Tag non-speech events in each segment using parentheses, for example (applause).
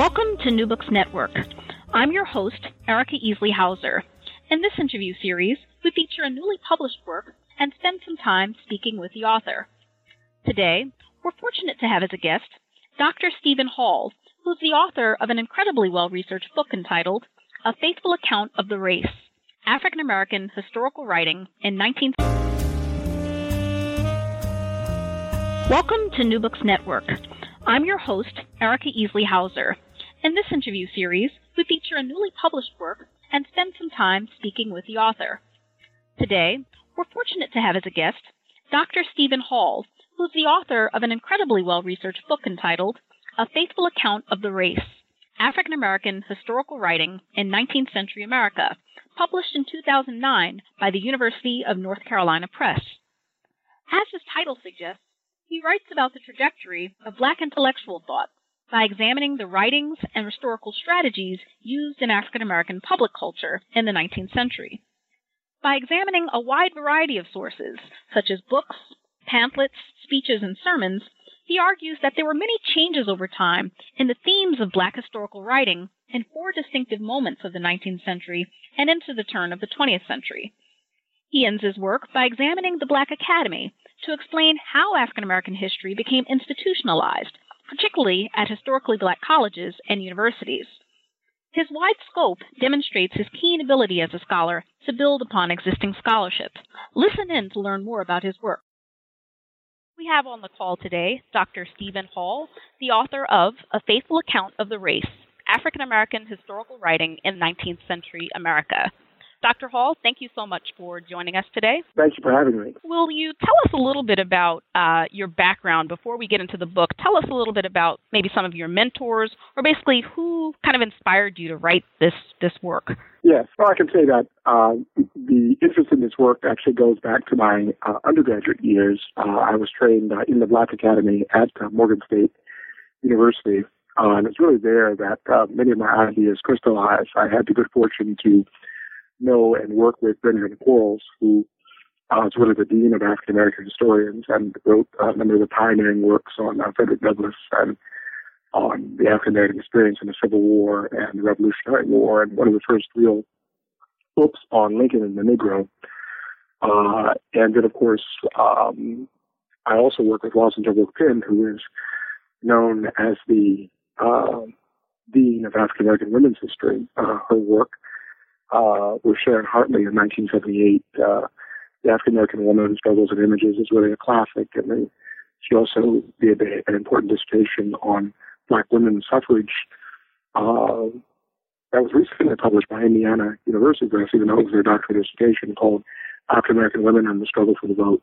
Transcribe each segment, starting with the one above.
Welcome to New Books Network. I'm your host, Erica Easley Hauser. In this interview series, we feature a newly published work and spend some time speaking with the author. Today, we're fortunate to have as a guest Dr. Stephen Hall, who's the author of an incredibly well researched book entitled A Faithful Account of the Race African American Historical Writing in 19. 19- Welcome to New Books Network. I'm your host, Erica Easley Hauser. In this interview series, we feature a newly published work and spend some time speaking with the author. Today, we're fortunate to have as a guest Dr. Stephen Hall, who's the author of an incredibly well researched book entitled A Faithful Account of the Race African American Historical Writing in 19th Century America, published in 2009 by the University of North Carolina Press. As his title suggests, he writes about the trajectory of black intellectual thought by examining the writings and historical strategies used in African American public culture in the 19th century. By examining a wide variety of sources, such as books, pamphlets, speeches, and sermons, he argues that there were many changes over time in the themes of black historical writing in four distinctive moments of the 19th century and into the turn of the 20th century. He ends his work by examining the Black Academy to explain how African American history became institutionalized, particularly at historically black colleges and universities. His wide scope demonstrates his keen ability as a scholar to build upon existing scholarship. Listen in to learn more about his work. We have on the call today Dr. Stephen Hall, the author of A Faithful Account of the Race African American Historical Writing in 19th Century America. Dr. Hall, thank you so much for joining us today. Thank you for having me. Will you tell us a little bit about uh, your background before we get into the book? Tell us a little bit about maybe some of your mentors, or basically who kind of inspired you to write this this work. Yes, well, I can say that uh, the interest in this work actually goes back to my uh, undergraduate years. Uh, I was trained uh, in the Black Academy at uh, Morgan State University. and it's really there that many of my ideas crystallized. I had the good fortune to know and work with Benjamin Quarles, who uh, is really the dean of African American historians and wrote a number of the pioneering works on uh, Frederick Douglass and on the African American experience in the Civil War and the Revolutionary War, and one of the first real books on Lincoln and the Negro. Uh, and then, of course, um, I also work with Rosalyn Terborg-Penn, who is known as the uh, dean of African American women's history. Uh, her work uh, with Sharon Harley in 1978. Uh, the African American Woman Struggles and Images is really a classic, and then she also did a, an important dissertation on Black women's suffrage. Uh, that was recently published by Indiana University Press, even though it was their doctoral dissertation called African American Women and the Struggle for the Vote,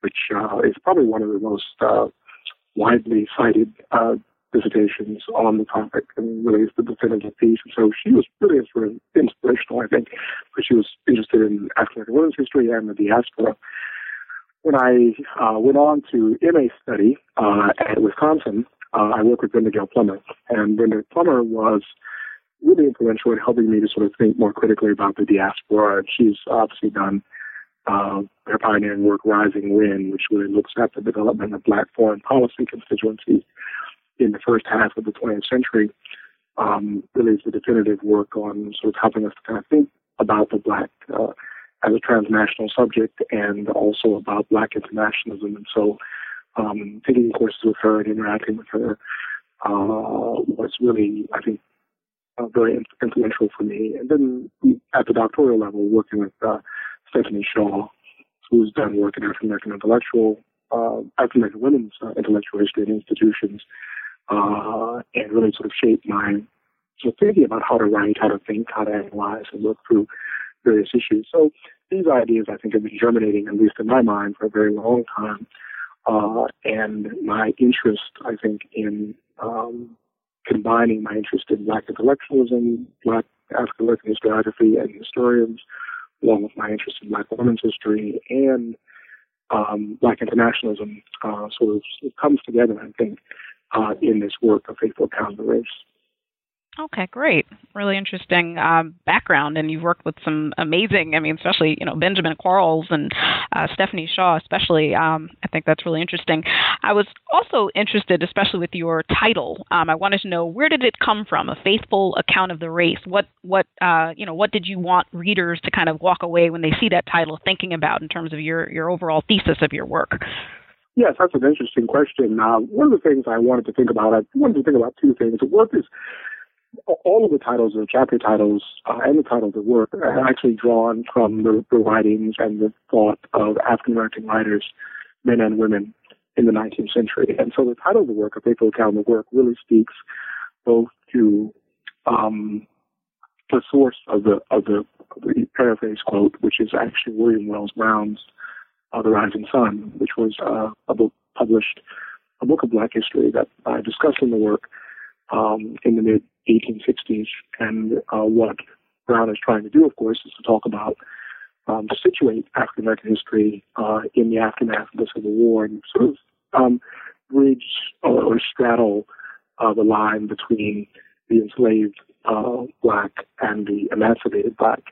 which uh, is probably one of the most uh, widely cited uh, dissertations on the topic and really is the definitive piece. And so she was really inspirational, I think, because she was interested in African American women's history and the diaspora. When I uh, went on to MA study uh, at Wisconsin, uh, I worked with Brenda Gayle Plummer. And Brenda Plummer was really influential in helping me to sort of think more critically about the diaspora. And she's obviously done uh, her pioneering work, Rising Wind, which really looks at the development of black foreign policy constituencies in the first half of the 20th century um, really is the definitive work on sort of helping us to kind of think about the black uh, as a transnational subject and also about black internationalism. And so um, taking courses with her and interacting with her uh, was really, I think, uh, very influential for me. And then at the doctoral level, working with uh, Stephanie Shaw, who's done work in African American intellectual, uh, African American women's uh, intellectual history and institutions, uh, and really sort of shaped my sort of thinking about how to write, how to think, how to analyze, and look through various issues. So these ideas, I think, have been germinating, at least in my mind, for a very long time. Uh, and my interest, I think, in um, combining my interest in black intellectualism, black African American historiography and historians, along with my interest in black women's history and um, black internationalism, uh, sort of comes together, I think, uh, in this work, A Faithful Account of the Race. Okay, great. Really interesting um, background, and you've worked with some amazing. I mean, especially you know Benjamin Quarles and uh, Stephanie Shaw, especially. Um, I think that's really interesting. I was also interested, especially with your title. Um, I wanted to know where did it come from? A faithful account of the race. What what uh, you know what did you want readers to kind of walk away when they see that title thinking about in terms of your your overall thesis of your work? Yes, that's an interesting question. Uh, one of the things I wanted to think about, I wanted to think about two things. The work is all of the titles, the chapter titles, uh, and the title of the work are actually drawn from the, the writings and the thought of African American writers, men and women, in the 19th century. And so the title of the work, A Faithful Account of the Work, really speaks both to um, the source of the of the, of the paraphrase quote, which is actually William Wells Brown's uh, The Rising Sun, which was uh, a book published, a book of Black history that I discuss in the work um, in the mid 1860s. And uh, what Brown is trying to do, of course, is to talk about um, to situate African American history uh, in the aftermath of the Civil War and sort of um, bridge or, or straddle uh, the line between the enslaved uh, black and the emancipated black.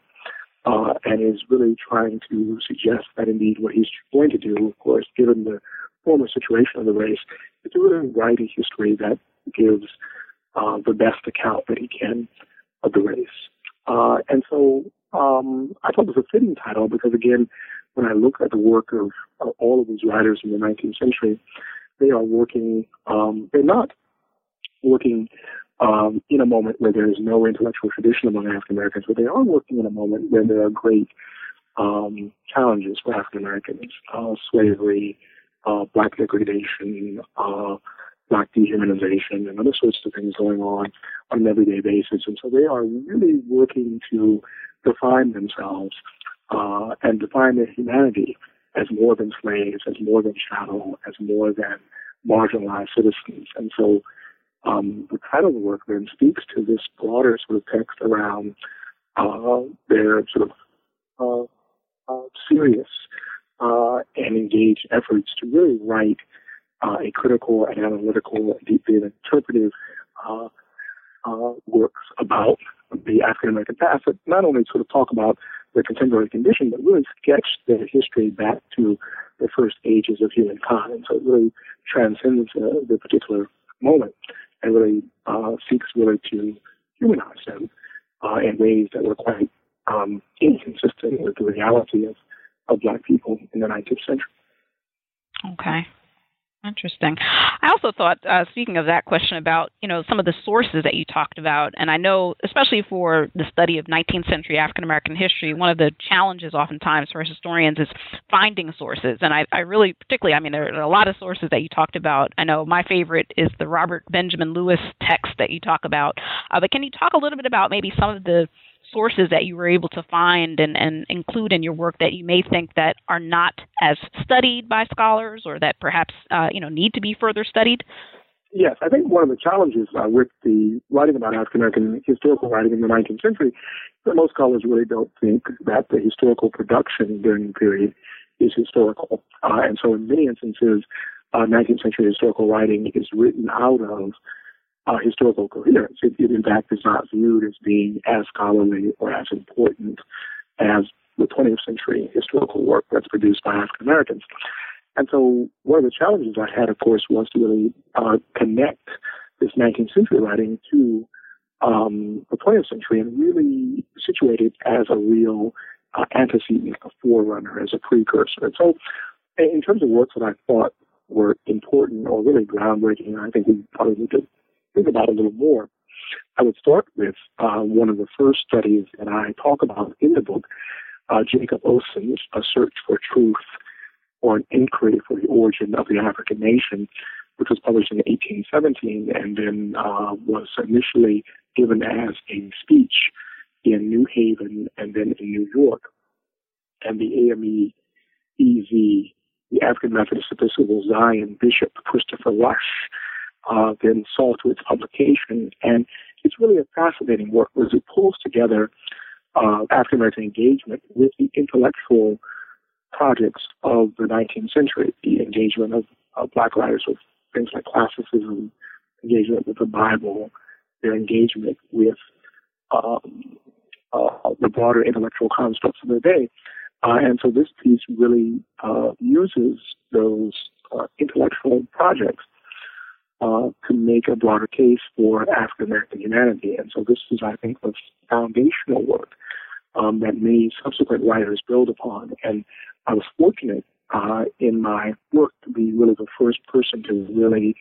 Uh, and is really trying to suggest that indeed what he's going to do, of course, given the former situation of the race, is to really write a history that gives uh, the best account that he can of the race. Uh, and so um, I thought it was a fitting title because, again, when I look at the work of uh, all of these writers in the 19th century, they are working, um, they're not working um, in a moment where there is no intellectual tradition among African Americans, but they are working in a moment where there are great um, challenges for African Americans uh, slavery, uh, black degradation, uh, black dehumanization and other sorts of things going on on an everyday basis. And so they are really working to define themselves uh, and define their humanity as more than slaves, as more than chattel, as more than marginalized citizens. And so um, the title of the work then speaks to this broader sort of text around uh, their sort of uh, uh serious uh, and engaged efforts to really write uh, a critical and analytical, deeply interpretive works about the African American past but not only sort of talk about the contemporary condition, but really sketch their history back to the first ages of humankind. So it really transcends uh, the particular moment and really uh, seeks really to humanize them uh, in ways that were quite um, inconsistent with the reality of, of black people in the 19th century. Okay. Interesting. I also thought, uh, speaking of that question about you know some of the sources that you talked about, and I know especially for the study of 19th century African American history, one of the challenges oftentimes for historians is finding sources. And I, I really, particularly, I mean, there are a lot of sources that you talked about. I know my favorite is the Robert Benjamin Lewis text that you talk about. Uh, but can you talk a little bit about maybe some of the sources that you were able to find and, and include in your work that you may think that are not as studied by scholars or that perhaps uh, you know need to be further studied? Yes, I think one of the challenges uh, with the writing about African American historical writing in the 19th century is that most scholars really don't think that the historical production during the period is historical. Uh, and so, in many instances, uh, 19th century historical writing is written out of uh, historical coherence. It, it, in fact, is not viewed as being as scholarly or as important as the 20th century historical work that's produced by African Americans. And so, one of the challenges I had, of course, was to really uh, connect this 19th century writing to um, the 20th century and really situate it as a real uh, antecedent, a forerunner, as a precursor. And so, in terms of works that I thought were important or really groundbreaking, I think we probably need to think about a little more, I would start with uh, one of the first studies that I talk about in the book, uh, Jacob Oson's A Search for Truth or an Inquiry for the Origin of the African Nation, which was published in 1817 and then uh, was initially given as a speech in New Haven and then in New York. And the AME EZ, the African Methodist Episcopal Zion Bishop Christopher Rush, uh, then saw to its publication. And it's really a fascinating work because it pulls together uh, African American engagement with the intellectual projects of the 19th century, the engagement of uh, black writers with things like classicism, engagement with the Bible, their engagement with um, uh, the broader intellectual constructs of the day. Uh, and so this piece really uh, uses those uh, intellectual projects uh, to make a broader case for African American humanity. And so this is, I think, the foundational work um, that many subsequent writers build upon. And I was fortunate uh, in my work to be really the first person to really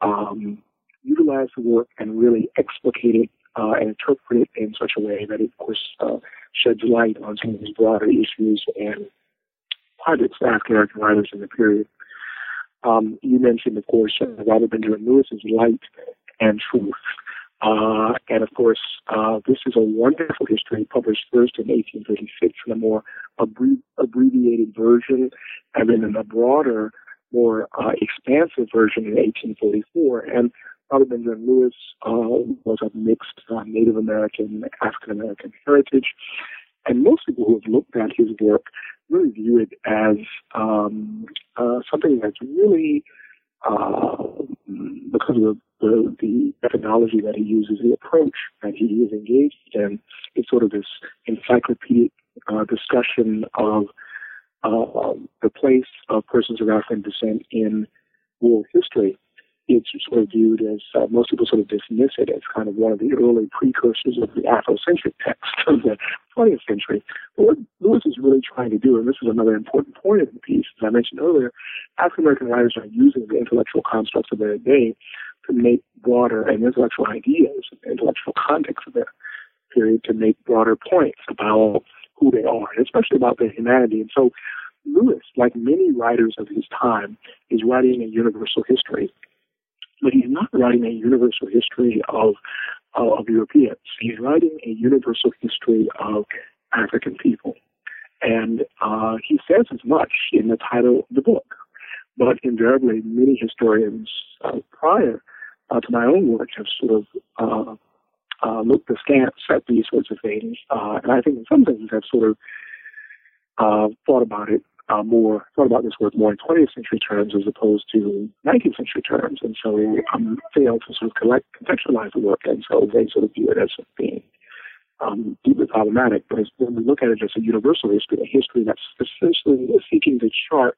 um, utilize the work and really explicate it uh, and interpret it in such a way that it, of course, uh, sheds light on some of these broader issues and projects for African American writers in the period. Um, you mentioned, of course, uh, Robert Benjamin Lewis's Light and Truth. Uh, and of course, uh, this is a wonderful history published first in 1836 in a more abbre- abbreviated version, and then in a broader, more uh, expansive version in 1844. And Robert Benjamin Lewis uh, was of mixed uh, Native American, African American heritage. And most people who have looked at his work really view it as um, uh, something that's really, uh, because of the, the, the, methodology that he uses, the approach that he is engaged in, it's sort of this encyclopedic uh, discussion of uh, the place of persons of African descent in world history it's sort of viewed as uh, most people sort of dismiss it as kind of one of the early precursors of the Afrocentric text (laughs) of the 20th century. But what Lewis is really trying to do, and this is another important point of the piece, as I mentioned earlier, African American writers are using the intellectual constructs of their day to make broader and intellectual ideas, intellectual context of their period to make broader points about who they are, and especially about their humanity. And so Lewis, like many writers of his time, is writing a universal history he's not writing a universal history of uh, of Europeans. He's writing a universal history of African people, and uh, he says as much in the title of the book. But invariably, many historians uh, prior uh, to my own work have sort of uh, looked askance at these sorts of things, and I think in some senses have sort of thought about it uh, more thought about this work more in 20th century terms as opposed to 19th century terms, and so um, failed to sort of collect, contextualize the work, and so they sort of view it as being um, deeply problematic. But when we look at it as a universal history, a history that's essentially seeking to chart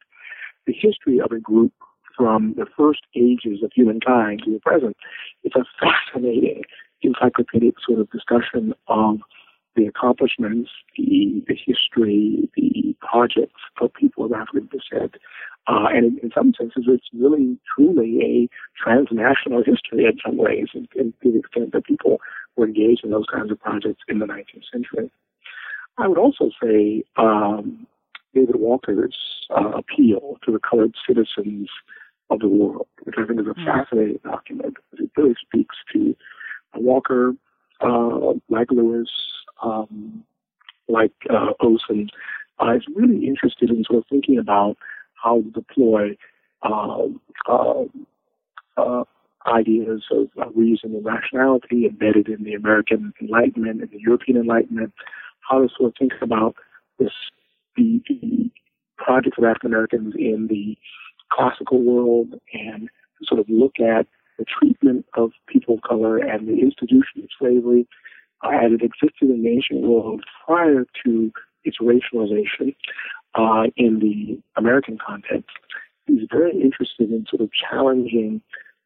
the history of a group from the first ages of humankind to the present, it's a fascinating encyclopedic sort of discussion of the accomplishments, the, the history, the projects of people of African descent. Uh, and in, in, some senses, it's really, truly a transnational history in some ways, in, in, to the extent that people were engaged in those kinds of projects in the 19th century. I would also say um, David Walker's uh, appeal to the colored citizens of the world, which I think is a hmm. fascinating document it really speaks to Walker, uh, like Lewis, um, like uh, Oson, uh, is really interested in sort of thinking about how to deploy uh, uh, uh ideas of reason and rationality embedded in the American Enlightenment and the European Enlightenment, how to sort of think about this, the, the projects of African Americans in the classical world and sort of look at the treatment of people of color and the institution of slavery as it existed in the ancient world prior to its racialization uh, in the American context. He's very interested in sort of challenging,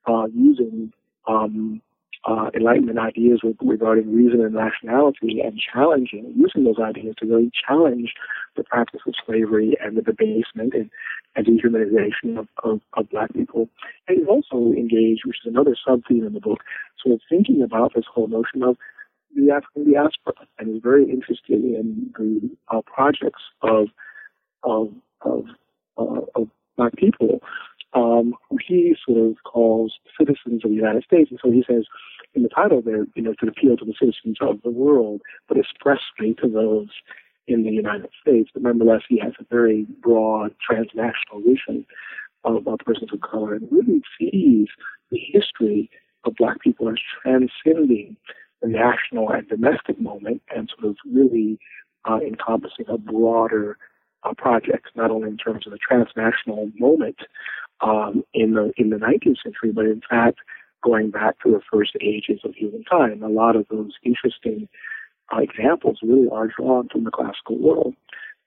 uh, using um, uh, Enlightenment ideas with, regarding reason and rationality and challenging, using those ideas to really challenge the practice of slavery and the debasement and, and dehumanization of, of, of black people. And he's also engaged, which is another sub-theme in the book, sort of thinking about this whole notion of the African diaspora and is very interested in the uh, projects of of of, uh, of black people um, who he sort of calls citizens of the United States. And so he says in the title there, you know, to appeal to the citizens of the world, but expressly to those in the United States. But nonetheless, he has a very broad transnational vision of uh, persons of color and really sees the history of black people as transcending national and domestic moment and sort of really uh, encompassing a broader uh, project, not only in terms of the transnational moment um, in the in the 19th century, but in fact going back to the first ages of human time. A lot of those interesting uh, examples really are drawn from the classical world,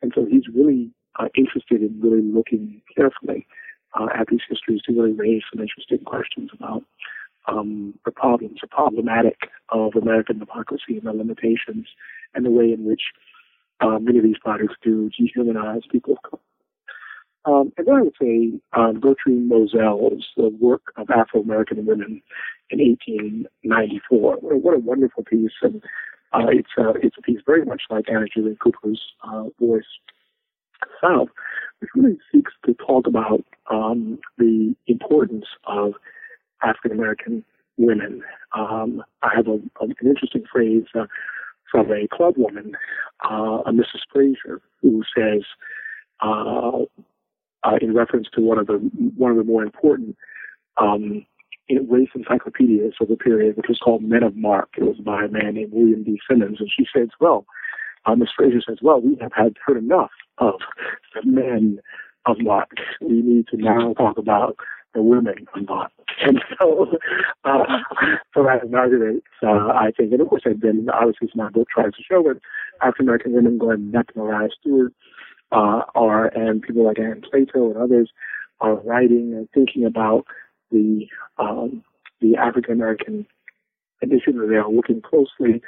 and so he's really uh, interested in really looking carefully uh, at these histories to really raise some interesting questions about um, the problems, the problematic of American democracy and the limitations and the way in which uh, many of these projects do dehumanize people. Um, and then I would say um, Gertrude Mossell's the work of Afro-American women in 1894. What a wonderful piece, and uh, it's a it's a piece very much like Anna Julia Cooper's uh, Voice South, which really seeks to talk about um, the importance of African American women. Um, I have a, a, an interesting phrase uh, from a club woman, uh, a Mrs. Fraser, who says, uh, uh, in reference to one of the one of the more important um, race encyclopedias of the period, which was called Men of Mark. It was by a man named William D. Simmons, and she says, "Well, uh, Miss Fraser says, well, we have had heard enough of the men of Mark. We need to now talk about the women of Mark." (laughs) And so, uh, that inaugurates, uh, I think, and of course, I've been obviously, my book tries to show that African American women going back to Maria Stewart uh, are, and people like Ann Plato and others are writing and thinking about the um, the African American initiative. They are looking closely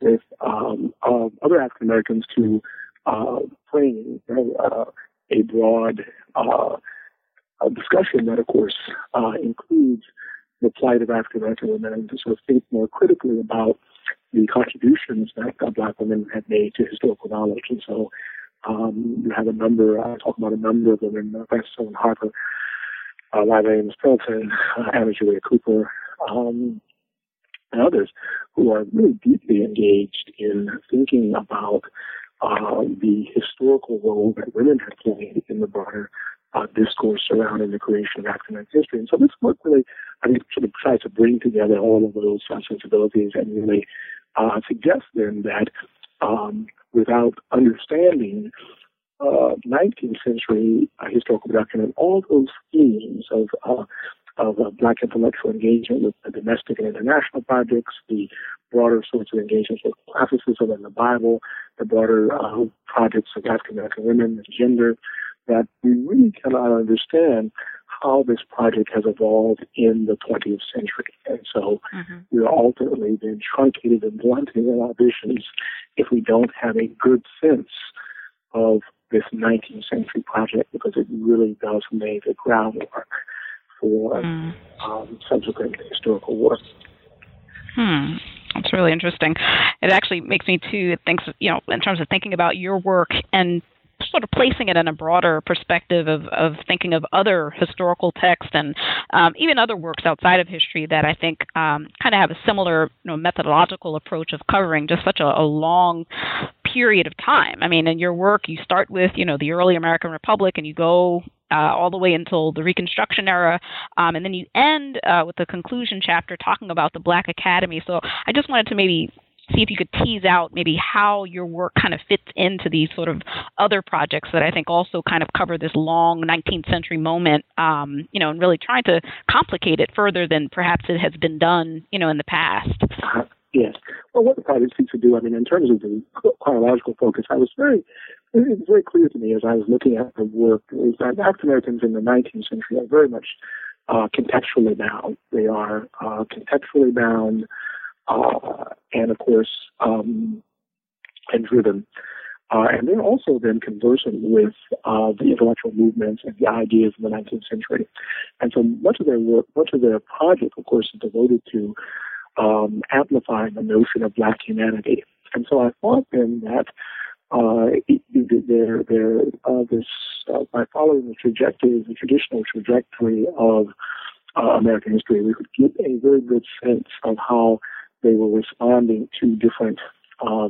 with um, uh, other African Americans to uh, frame uh, a broad uh, discussion that, of course, uh, includes the plight of African American women and to sort of think more critically about the contributions that Black women have made to historical knowledge. And so um, you have a number, I talk about a number of women, uh, Frances Owens Harper, uh, Leila Amos Pendleton, uh, Anna Julia Cooper, um, and others who are really deeply engaged in thinking about uh, the historical role that women have played in the broader uh, discourse surrounding the creation of African history. And so this book really, I think, sort of tries to bring together all of those uh, sensibilities and really uh, suggest then that um, without understanding uh, 19th century uh, historical production and all those themes of uh, of uh, black intellectual engagement with the domestic and international projects, the broader sorts of engagements with classicism and the Bible, the broader uh, projects of African American women and gender, that we really cannot understand how this project has evolved in the 20th century. And so mm-hmm. we are ultimately then truncated and blunted in our visions if we don't have a good sense of this 19th century project because it really does lay the groundwork for mm. um, subsequent historical work. Hmm. That's really interesting. It actually makes me too think, you know, in terms of thinking about your work and sort of placing it in a broader perspective of, of thinking of other historical texts and um, even other works outside of history that I think um, kind of have a similar you know, methodological approach of covering just such a, a long period of time. I mean, in your work, you start with you know the early American Republic, and you go uh, all the way until the Reconstruction era, um, and then you end uh, with the conclusion chapter talking about the Black Academy. So I just wanted to maybe see if you could tease out maybe how your work kind of fits into these sort of other projects that I think also kind of cover this long 19th century moment, um, you know, and really trying to complicate it further than perhaps it has been done, you know, in the past. Yes. Well, what the project seeks to do, I mean, in terms of the chronological focus, I was very, it was very clear to me as I was looking at the work is that African Americans in the 19th century are very much uh, contextually bound. They are uh, contextually bound, uh, and of course, um, and driven. Uh, and they're also then conversant with uh, the intellectual movements and the ideas of the 19th century. And so much of their work, much of their project, of course, is devoted to um, amplifying the notion of black humanity. And so I thought then that uh, there, uh, this, uh, by following the trajectory, the traditional trajectory of uh, American history, we could get a very good sense of how they were responding to different uh,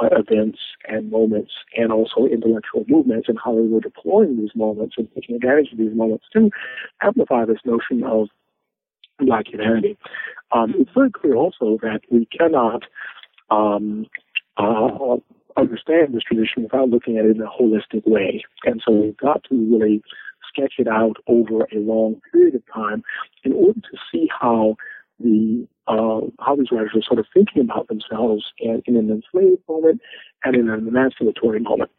uh, events and moments and also intellectual movements and how they were deploying these moments and taking advantage of these moments to amplify this notion of black humanity. Um, it's very clear also that we cannot um, uh, understand this tradition without looking at it in a holistic way. And so we've got to really sketch it out over a long period of time in order to see how the uh, how these writers are sort of thinking about themselves in an enslaved moment and in an emancipatory moment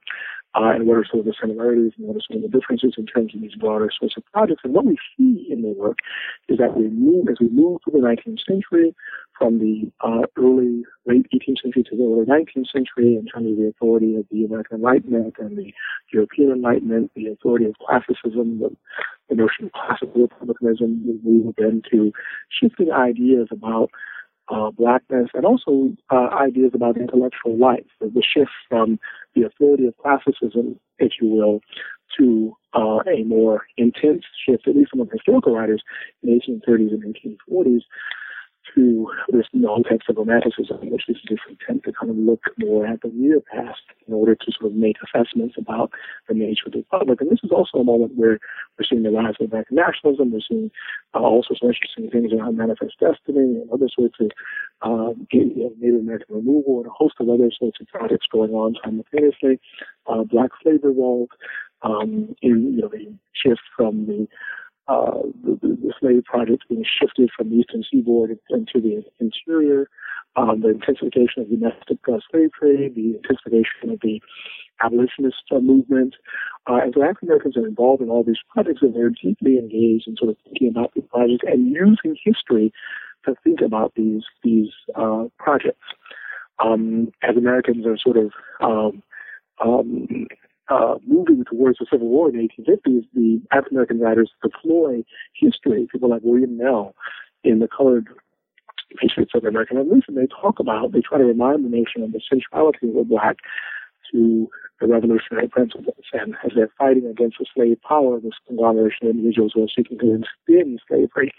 uh, and what are some of the similarities and what are some of the differences in terms of these broader sorts of projects. And what we see in the work is that we move, as we move through the 19th century, from the uh, early, late 18th century to the early 19th century, in terms of the authority of the American Enlightenment and the European Enlightenment, the authority of classicism, the, the notion of classical republicanism, we move then to shifting ideas about uh, blackness, and also uh, ideas about intellectual life, the shift from the authority of classicism, if you will, to uh, a more intense shift, at least among historical writers in the 1830s and 1840s, to this non-text of romanticism, which is different attempt to kind of look more at the near past in order to sort of make assessments about the nature of the republic. And this is also a moment where we're seeing the rise of American nationalism. We're seeing uh, all sorts of interesting things around Manifest Destiny and other sorts of um, Native American removal and a host of other sorts of projects going on simultaneously. Uh, Black Slave Revolt, um, in, you know, the shift from the uh, the, the, slave projects being shifted from the eastern seaboard into the interior, um, the intensification of domestic uh, slave trade, the intensification of the abolitionist uh, movement. Uh, and so African Americans are involved in all these projects and they're deeply engaged in sort of thinking about these projects and using history to think about these, these uh, projects. Um, as Americans are sort of um, um, uh, moving towards the Civil War in the 1850s, the African American writers deploy history, people like William Nell in the colored Patriots of the American Revolution. They talk about, they try to remind the nation of the centrality of the black to the revolutionary principles. And as they're fighting against the slave power, this conglomeration of individuals who are seeking to extend slavery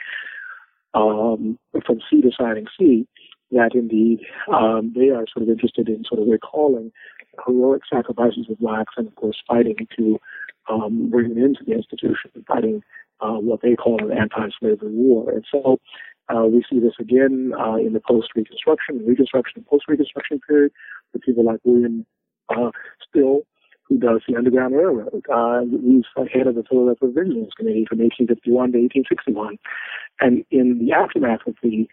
um, from sea to shining sea, that indeed um, they are sort of interested in sort of recalling heroic sacrifices of blacks and, of course, fighting to um, bring them into the institution, fighting uh, what they call an anti-slavery war. And so uh, we see this again uh, in the post-Reconstruction, Reconstruction, post-Reconstruction period, with people like William uh, Still, who does the Underground Railroad. Uh, he's head of the Philadelphia Vigilance Committee from 1851 to 1861. And in the aftermath of the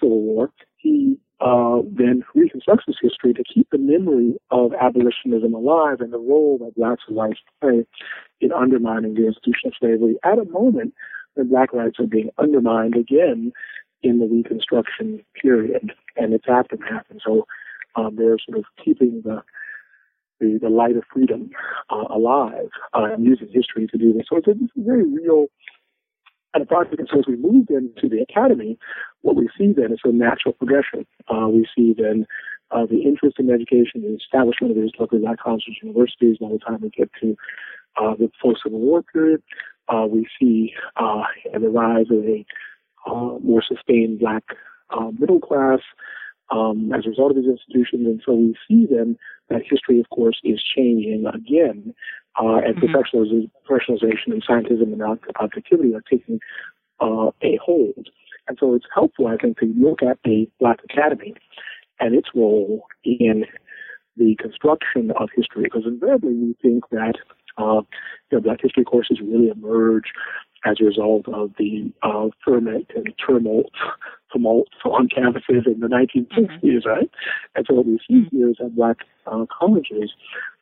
Civil War, he uh, then reconstructs this history to keep the memory of abolitionism alive and the role that blacks and whites play in undermining the institution of slavery at a moment when black rights are being undermined again in the Reconstruction period and its aftermath. And so um, they're sort of keeping the the, the light of freedom uh, alive uh, and using history to do this. So it's a, it's a very real and a project. So as we move into the academy, what we see then is a natural progression. Uh, we see then uh, the interest in education, the establishment of these local black colleges and universities by the time we get to uh, the post-Civil War period. Uh, we see uh, the rise of a uh, more sustained black middle class um, as a result of these institutions. And so we see then that history, of course, is changing again uh, and mm-hmm. professionalization and scientism and objectivity are taking uh, a hold. And so it's helpful, I think, to look at the Black Academy and its role in the construction of history, because invariably we think that uh, you know, Black history courses really emerge as a result of the uh, ferment and tumult, tumult (laughs) on campuses in the 1960s, mm-hmm. right? And so these mm-hmm. here is that black uh, colleges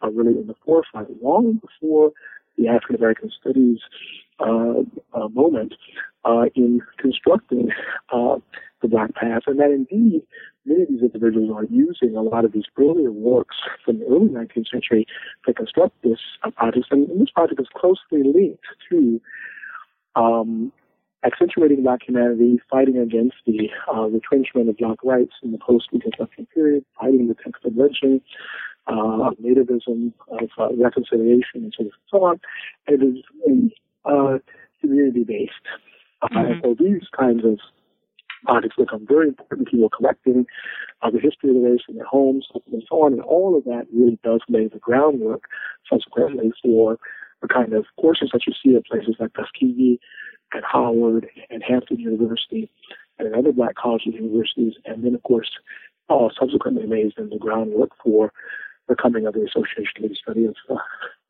are really in the forefront long before the African American Studies uh, uh, moment uh, in constructing uh, the Black Path, and that indeed many of these individuals are using a lot of these earlier works from the early 19th century to construct this uh, project, and this project is closely linked to um, accentuating black humanity, fighting against the uh, retrenchment of black rights in the post-Reconstruction period, fighting the text of lynching, uh, of nativism, of uh, reconciliation, and so, so on. It is uh, community-based. Mm-hmm. And so these kinds of projects become very important. People collecting uh, the history of the race in their homes and so on. And all of that really does lay the groundwork subsequently for the kind of courses that you see at places like Tuskegee at Howard and Hampton University and at other black colleges and universities, and then, of course, uh, subsequently lays in the groundwork for the coming of the Association for the Study of uh,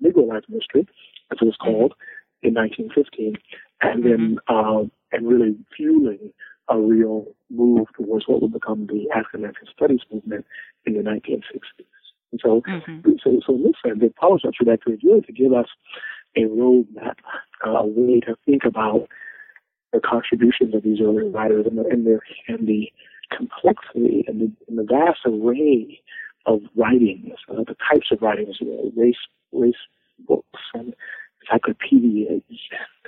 Negro Life and History, as it was called, in 1915, and then uh, and really fueling a real move towards what would become the African American Studies movement in the 1960s. And so, mm-hmm. so, so in this sense, the policy trajectory is really to give us a roadmap, uh, a way to think about the contributions of these early writers and the, and, their, and the complexity and the, and the vast array of writings, uh, the types of writings, you know, race, race books and encyclopedias and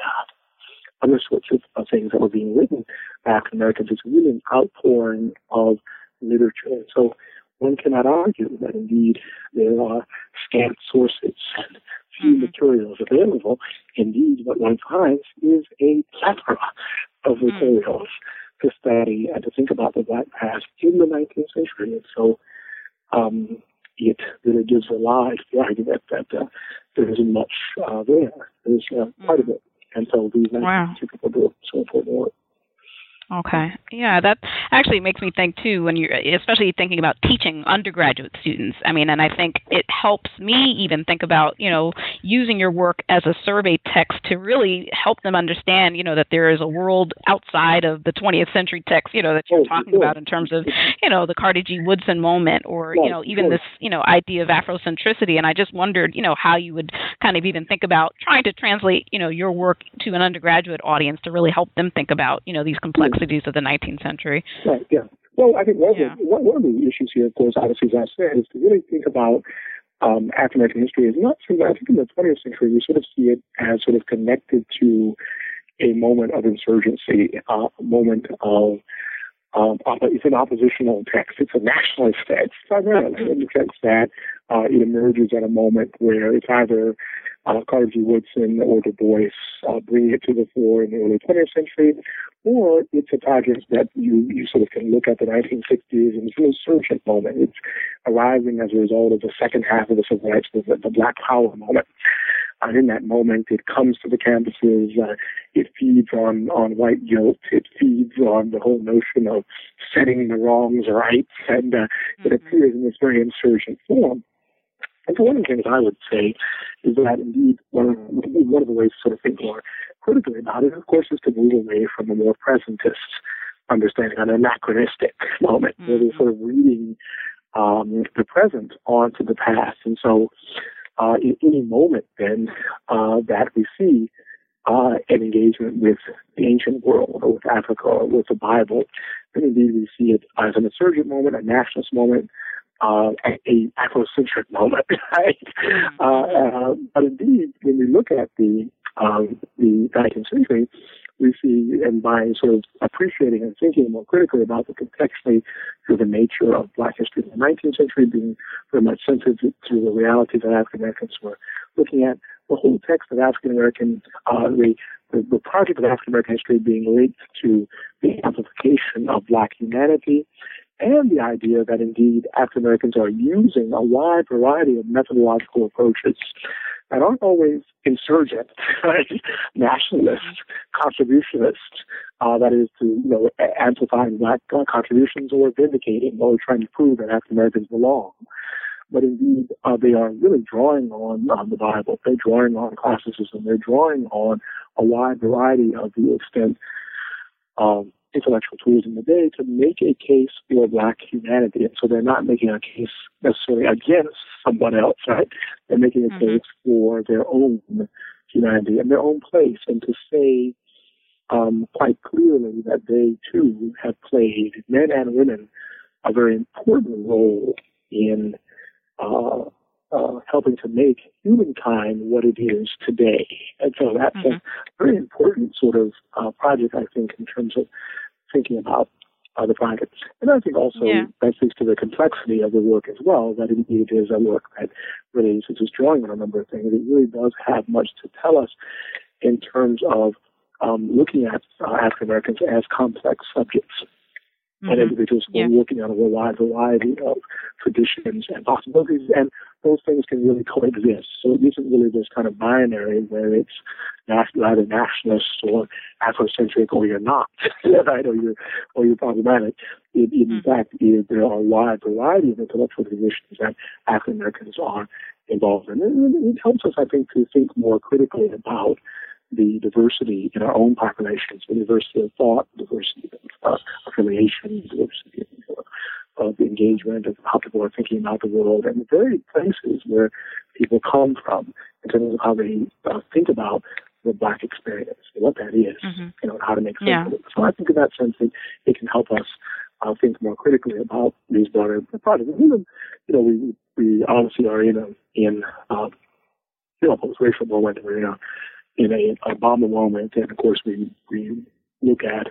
uh, other sorts of, of, things that were being written by African Americans. It's really an outpouring of literature. And so one cannot argue that indeed there are scant sources and few mm-hmm. materials available. Indeed, what one finds is a plethora of mm. materials mm-hmm. to study and to think about the Black past in the 19th century. And so um, it really gives a lie to the argument that uh, there isn't much uh, there. There's uh, quite a bit. And so these wow. people do so important work. Okay. Yeah, that actually makes me think too when you're especially thinking about teaching undergraduate students. I mean, and I think it helps me even think about, you know, using your work as a survey text to really help them understand, you know, that there is a world outside of the 20th century text, you know, that you're talking about in terms of, you know, the Carter G. Woodson moment or, you know, even this, you know, idea of Afrocentricity. And I just wondered, you know, how you would kind of even think about trying to translate, you know, your work to an undergraduate audience to really help them think about, you know, these complex complexities of the 19th century. Right. Yeah. Well, I think one, yeah. of, the, one, of the issues here, of course, obviously, as I said, is to really think about um, African American history is not so. I think in the 20th century we sort of see it as sort of connected to a moment of insurgency, uh, a moment of um, it's an oppositional text. It's a nationalist text primarily in the sense that uh, it emerges at a moment where it's either uh, Carter G. Woodson or Du Bois uh, bringing it to the fore in the early 20th century, or it's a project that you, you sort of can look at the 1960s and it's an insurgent moment. It's arising as a result of the second half of the civil rights movement, the Black Power moment. And in that moment, it comes to the campuses. Uh, it feeds on on white guilt. It feeds on the whole notion of setting the wrongs right, and uh, mm-hmm. it appears in this very insurgent form. And so one of the things I would say is that indeed one of, one of the ways to sort of think more critically about it, of course, is to move away from a more presentist understanding, an anachronistic moment mm-hmm. where we're sort of reading um, the present onto the past. And so uh, in any moment then uh, that we see uh, an engagement with the ancient world or with Africa or with the Bible, then indeed we see it as an insurgent moment, a nationalist moment, uh, a, Afrocentric moment, (laughs) right? Mm-hmm. Uh, uh, but indeed, when we look at the um, the 19th century, we see, and by sort of appreciating and thinking more critically about the contextually driven nature of Black history in the 19th century, being very much sensitive to the realities that African Americans were looking at, the whole text of African American, uh, the, the, the project of African American history being linked to the amplification of Black humanity and the idea that indeed African Americans are using a wide variety of methodological approaches that aren't always insurgent, (laughs) right? nationalist, contributionist, uh, that is to, you know, amplifying black uh, contributions or vindicating or trying to prove that African Americans belong. But indeed, uh, they are really drawing on, on the Bible. They're drawing on classicism. They're drawing on a wide variety of the extent intellectual tools in the day to make a case for black humanity. And so they're not making a case necessarily against someone else, right? They're making a mm-hmm. case for their own humanity and their own place and to say um, quite clearly that they too have played, men and women, a very important role in uh, uh, helping to make humankind what it is today. And so that's mm-hmm. a very important sort of uh, project, I think, in terms of thinking about uh, the project. And I think also yeah. that speaks to the complexity of the work as well, that indeed is a work that really is just drawing on a number of things. It really does have much to tell us in terms of um, looking at uh, African Americans as complex subjects. mm-hmm. and individuals who yeah. are working on a wide variety of traditions and possibilities, and those things can really coexist. So it isn't really this kind of binary where it's either nationalist or Afrocentric or you're not, (laughs) right, or you're or you're problematic. It, in mm-hmm. fact, it, there are a wide variety of intellectual positions that African Americans are involved in. And it helps us, I think, to think more critically about the diversity in our own populations, the diversity of thought, diversity of uh, affiliation, diversity of, of engagement, of how people are thinking about the world, and the very places where people come from in terms of how they uh, think about the black experience, what that is, mm-hmm. you know, how to make sense yeah. of it. So I think in that sense it, it can help us uh, think more critically about these broader projects. And even, you know, we we obviously are in a in uh, you know post-racial moment. We're in a in a Obama moment, and of course we we look at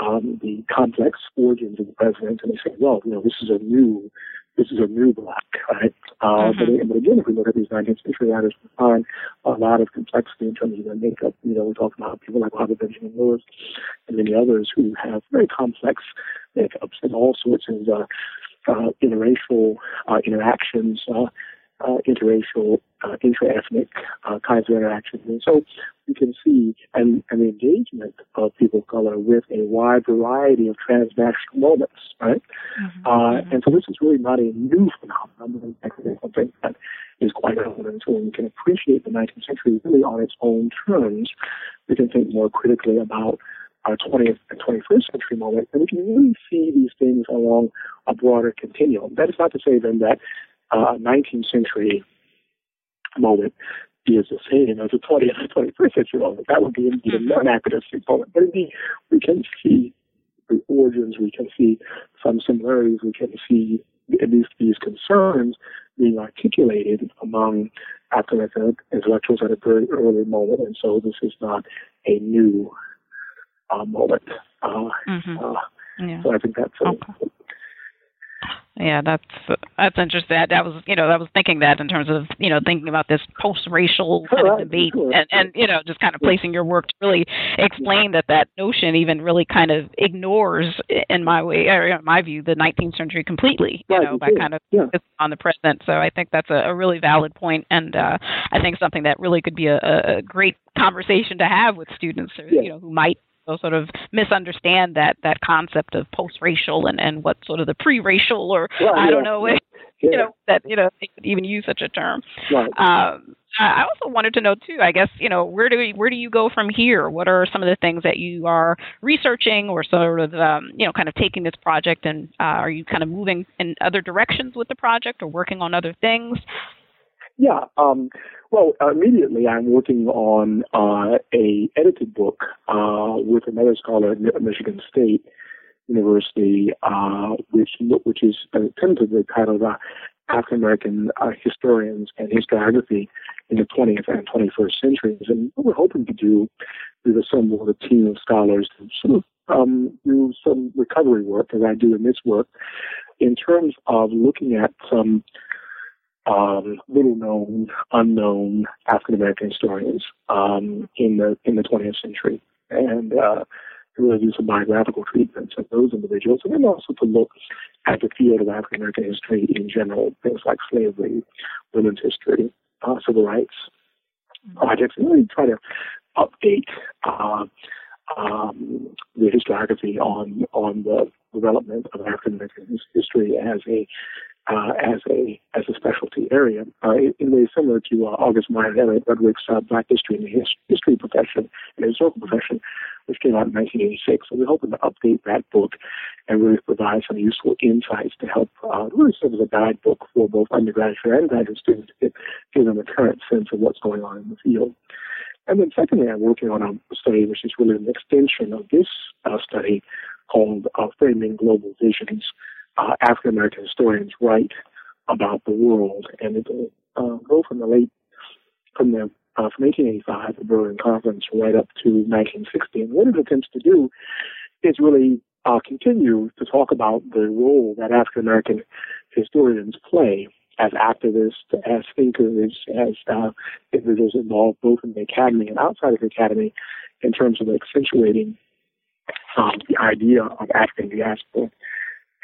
um, the complex origins of the president, and they say, well, you know, this is a new this is a new black, right? Uh, mm-hmm. but, but again, if we look at these 19th century writers, we find a lot of complexity in terms of their makeup. You know, we talk about people like Robert Benjamin Lewis and many others who have very complex makeups and all sorts of uh, uh, interracial uh, interactions. Uh, interracial, uh, intra-ethnic uh, kinds of interactions. And so you can see an, an engagement of people of color with a wide variety of transnational moments, right? Mm-hmm. Uh, mm-hmm. And so this is really not a new phenomenon, but something that is quite relevant. So when we can appreciate the 19th century really on its own terms, we can think more critically about our 20th and 21st century moment, and we can really see these things along a broader continuum. That is not to say then that uh, 19th century moment is the same as a 20th and 21st century moment. That would be indeed an anachronistic moment. But indeed, we can see the origins, we can see some similarities, we can see at least these concerns being articulated among African intellectuals at a very early moment. And so this is not a new uh, moment. Uh, mm-hmm. uh, yeah. So I think that's a, okay. Yeah, that's that's interesting. I, was, you know, I was thinking that in terms of, you know, thinking about this post-racial kind of debate, and and you know, just kind of placing your work to really explain that that notion even really kind of ignores, in my way, or in my view, the 19th century completely. You know, by kind of yeah. on the present. So I think that's a, a really valid point, and uh, I think something that really could be a, a great conversation to have with students, or, you know, who might sort of misunderstand that that concept of post-racial and and what sort of the pre-racial or well, I yeah. don't know, yeah. you know that you know they could even use such a term. Right. Um, I also wanted to know too. I guess you know where do we, where do you go from here? What are some of the things that you are researching, or sort of um, you know kind of taking this project and uh, are you kind of moving in other directions with the project or working on other things? Yeah. Um, well, immediately I'm working on uh, a edited book uh, with another scholar at Michigan State University, uh, which which is uh, tentatively titled uh, African American uh, Historians and Historiography in the 20th and 21st Centuries. And what we're hoping to do is assemble a team of scholars to sort of um, do some recovery work, as I do in this work, in terms of looking at some um, little known, unknown African American historians um, in the in the 20th century, and uh, to really do some biographical treatments of those individuals, and then also to look at the field of African American history in general, things like slavery, women's history, uh, civil rights projects, and really try to update uh, um, the historiography on on the development of African American history as a uh, as a as a specialty area uh, in, in ways similar to uh, August Meier Eric Rudwick's uh, Black History and the his, History profession and historical profession, which came out in 1986. So we're hoping to update that book and really provide some useful insights to help uh, really serve as a guidebook for both undergraduate and graduate students to give them a current sense of what's going on in the field. And then secondly, I'm working on a study which is really an extension of this uh, study called uh, Framing Global Visions uh, African American historians write about the world, and it uh, go from the late from the uh, from 1885, the Berlin Conference, right up to 1960. And what it attempts to do is really uh, continue to talk about the role that African American historians play as activists, as thinkers, as uh, individuals involved both in the academy and outside of the academy in terms of accentuating um, the idea of African diaspora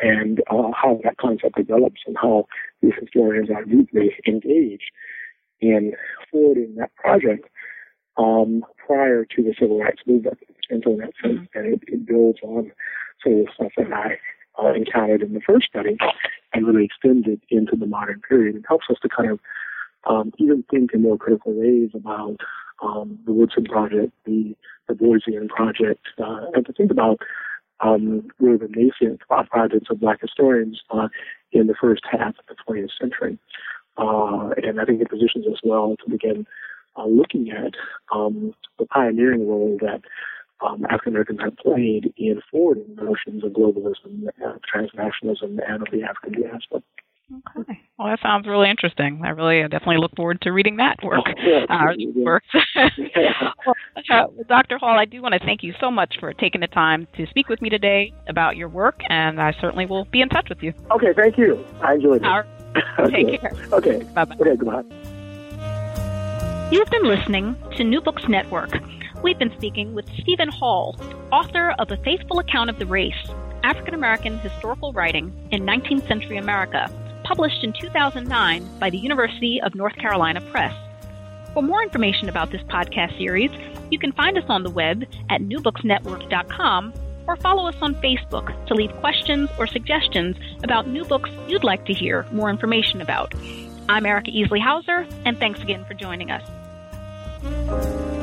and uh, how that concept develops and how these historians are deeply engaged in forwarding that project um, prior to the civil rights movement. And so in that sense, mm-hmm. and it, it, builds on some of the stuff that I uh, encountered in the first study and really extends it into the modern period. It helps us to kind of um, even think in more critical ways about um, the Woodson Project, the, the Boisian Project, uh, and to think about um, really the nascent projects of black historians uh, in the first half of the 20th century. Uh, and I think it positions us well to begin uh, looking at um, the pioneering role that um, African Americans have played in forwarding notions of globalism, uh, transnationalism, and of the African diaspora. Okay. Well, that sounds really interesting. I really I definitely look forward to reading that work. Oh, (laughs) yeah, uh, work. (laughs) well, uh, Dr. Hall, I do want to thank you so much for taking the time to speak with me today about your work, and I certainly will be in touch with you. Okay, thank you. I enjoyed it. Right. (laughs) okay. Take care. Okay. Bye-bye. Okay, goodbye. You've been listening to New Books Network. We've been speaking with Stephen Hall, author of A Faithful Account of the Race, African American Historical Writing in 19th Century America published in 2009 by the University of North Carolina Press. For more information about this podcast series, you can find us on the web at newbooksnetwork.com or follow us on Facebook to leave questions or suggestions about new books you'd like to hear more information about. I'm Erica Easley Hauser, and thanks again for joining us.